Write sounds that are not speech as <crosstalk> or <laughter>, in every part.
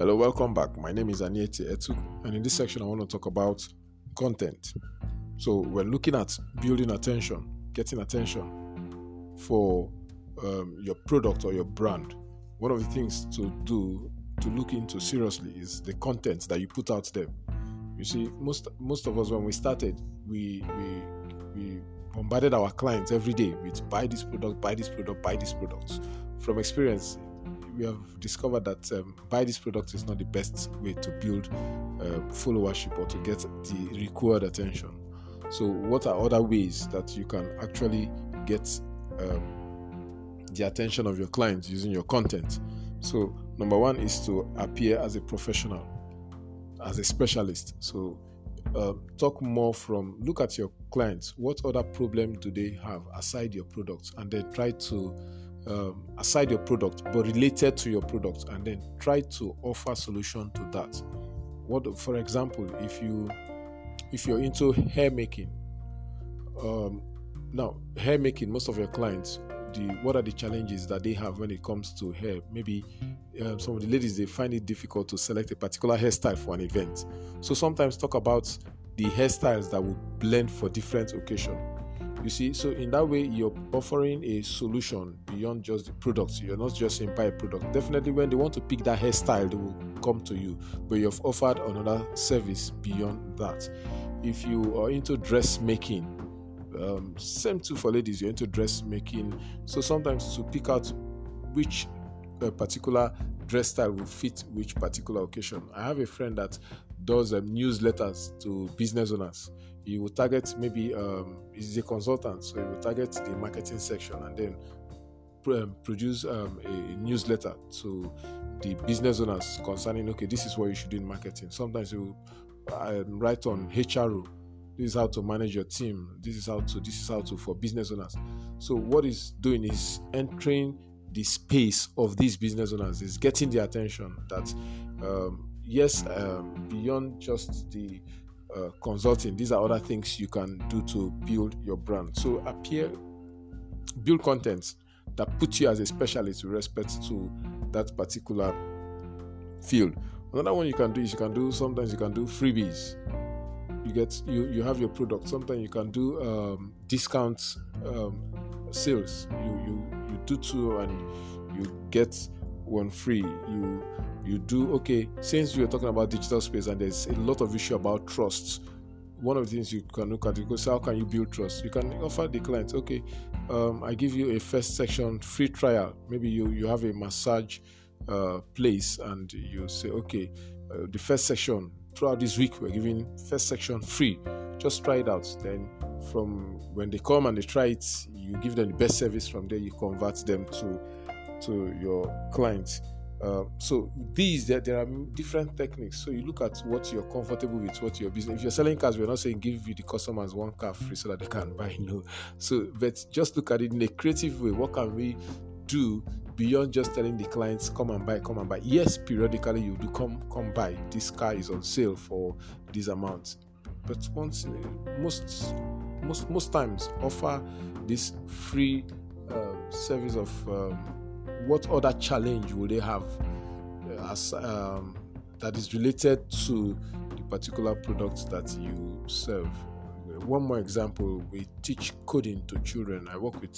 Hello, welcome back. My name is Aniete Etu, and in this section, I want to talk about content. So, we're looking at building attention, getting attention for um, your product or your brand. One of the things to do to look into seriously is the content that you put out there. You see, most most of us when we started, we we we bombarded our clients every day with buy this product, buy this product, buy this product. From experience, we have discovered that um, buy this product is not the best way to build uh, followership or to get the required attention. So, what are other ways that you can actually get um, the attention of your clients using your content? So, number one is to appear as a professional, as a specialist. So, uh, talk more from look at your clients. What other problem do they have aside your products, and then try to um, aside your product but related to your product and then try to offer solution to that. What for example if you if you're into hair making um, now hair making most of your clients the what are the challenges that they have when it comes to hair? Maybe um, some of the ladies they find it difficult to select a particular hairstyle for an event. So sometimes talk about the hairstyles that would blend for different occasion you see, so in that way, you're offering a solution beyond just the products. You're not just saying buy a product. Definitely, when they want to pick that hairstyle, they will come to you, but you've offered another service beyond that. If you are into dressmaking, um, same too for ladies, you're into dressmaking. So sometimes to pick out which uh, particular dress style will fit which particular occasion. I have a friend that does um, newsletters to business owners he will target maybe um, he's a consultant, so he will target the marketing section and then um, produce um, a newsletter to the business owners concerning okay, this is what you should do in marketing. Sometimes you um, write on HRO. This is how to manage your team. This is how to. This is how to for business owners. So what he's doing is entering the space of these business owners. Is getting the attention that um, yes, um, beyond just the uh, consulting. These are other things you can do to build your brand. So appear, build content that put you as a specialist with respect to that particular field. Another one you can do is you can do sometimes you can do freebies. You get you you have your product. Sometimes you can do um, discounts um, sales. You you you do two and you get one free. You you do okay since we are talking about digital space and there's a lot of issue about trust one of the things you can look at is how can you build trust you can offer the client okay um, i give you a first section free trial maybe you you have a massage uh, place and you say okay uh, the first section throughout this week we're giving first section free just try it out then from when they come and they try it you give them the best service from there you convert them to to your clients uh, so these there, there are different techniques. So you look at what you're comfortable with, what your business. If you're selling cars, we're not saying give you the customers one car free so that they can buy. <laughs> No. So but just look at it in a creative way. What can we do beyond just telling the clients come and buy, come and buy? Yes, periodically you do come come buy. This car is on sale for this amount. But once most most most times offer this free uh, service of um, what other challenge will they have uh, as um, that is related to the particular product that you serve? One more example: we teach coding to children. I work with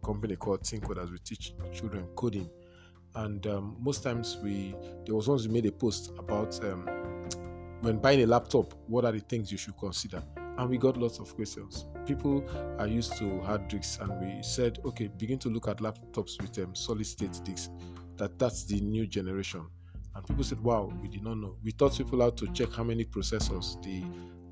company called Think as We teach children coding, and um, most times we there was once we made a post about um, when buying a laptop, what are the things you should consider? and we got lots of questions. People are used to hard disks, and we said, okay, begin to look at laptops with um, solid state disks. That that's the new generation. And people said, wow, we did not know. We taught people how to check how many processors the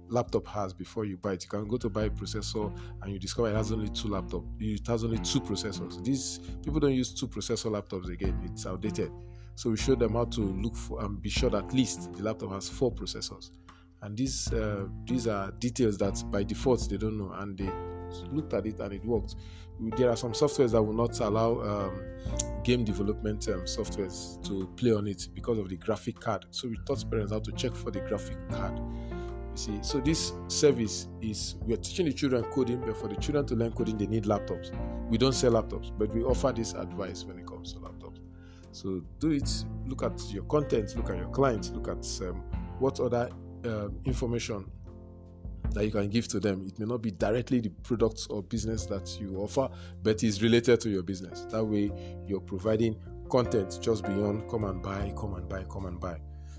laptop has before you buy it. You can go to buy a processor and you discover it has only two laptops. It has only two processors. These people don't use two processor laptops again. It's outdated. So we showed them how to look for and be sure that at least the laptop has four processors and these uh, these are details that by default they don't know and they looked at it and it worked there are some softwares that will not allow um, game development um, softwares to play on it because of the graphic card so we taught parents how to check for the graphic card see so this service is we are teaching the children coding but for the children to learn coding they need laptops we don't sell laptops but we offer this advice when it comes to laptops So do it. Look at your content, look at your clients, look at um, what other uh, information that you can give to them. It may not be directly the products or business that you offer, but is related to your business. That way, you're providing content just beyond come and buy, come and buy, come and buy.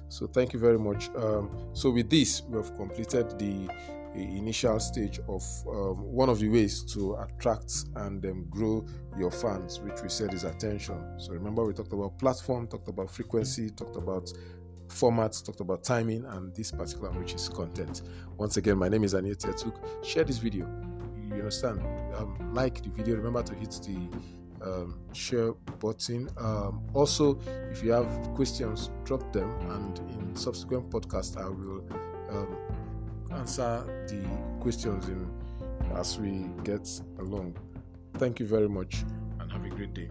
So, thank you very much. Um, so, with this, we have completed the, initial stage of um, one of the ways to attract and um, grow your fans, which we said is attention. So, remember, we talked about platform, talked about frequency, talked about formats, talked about timing, and this particular which is content. Once again, my name is Aniet Etuk. Share this video. You understand? Um, like the video. Remember to hit the um, share button. Um, also, if you have questions, drop them, and in subsequent podcast, I will um, answer the questions in as we get along. Thank you very much, and have a great day.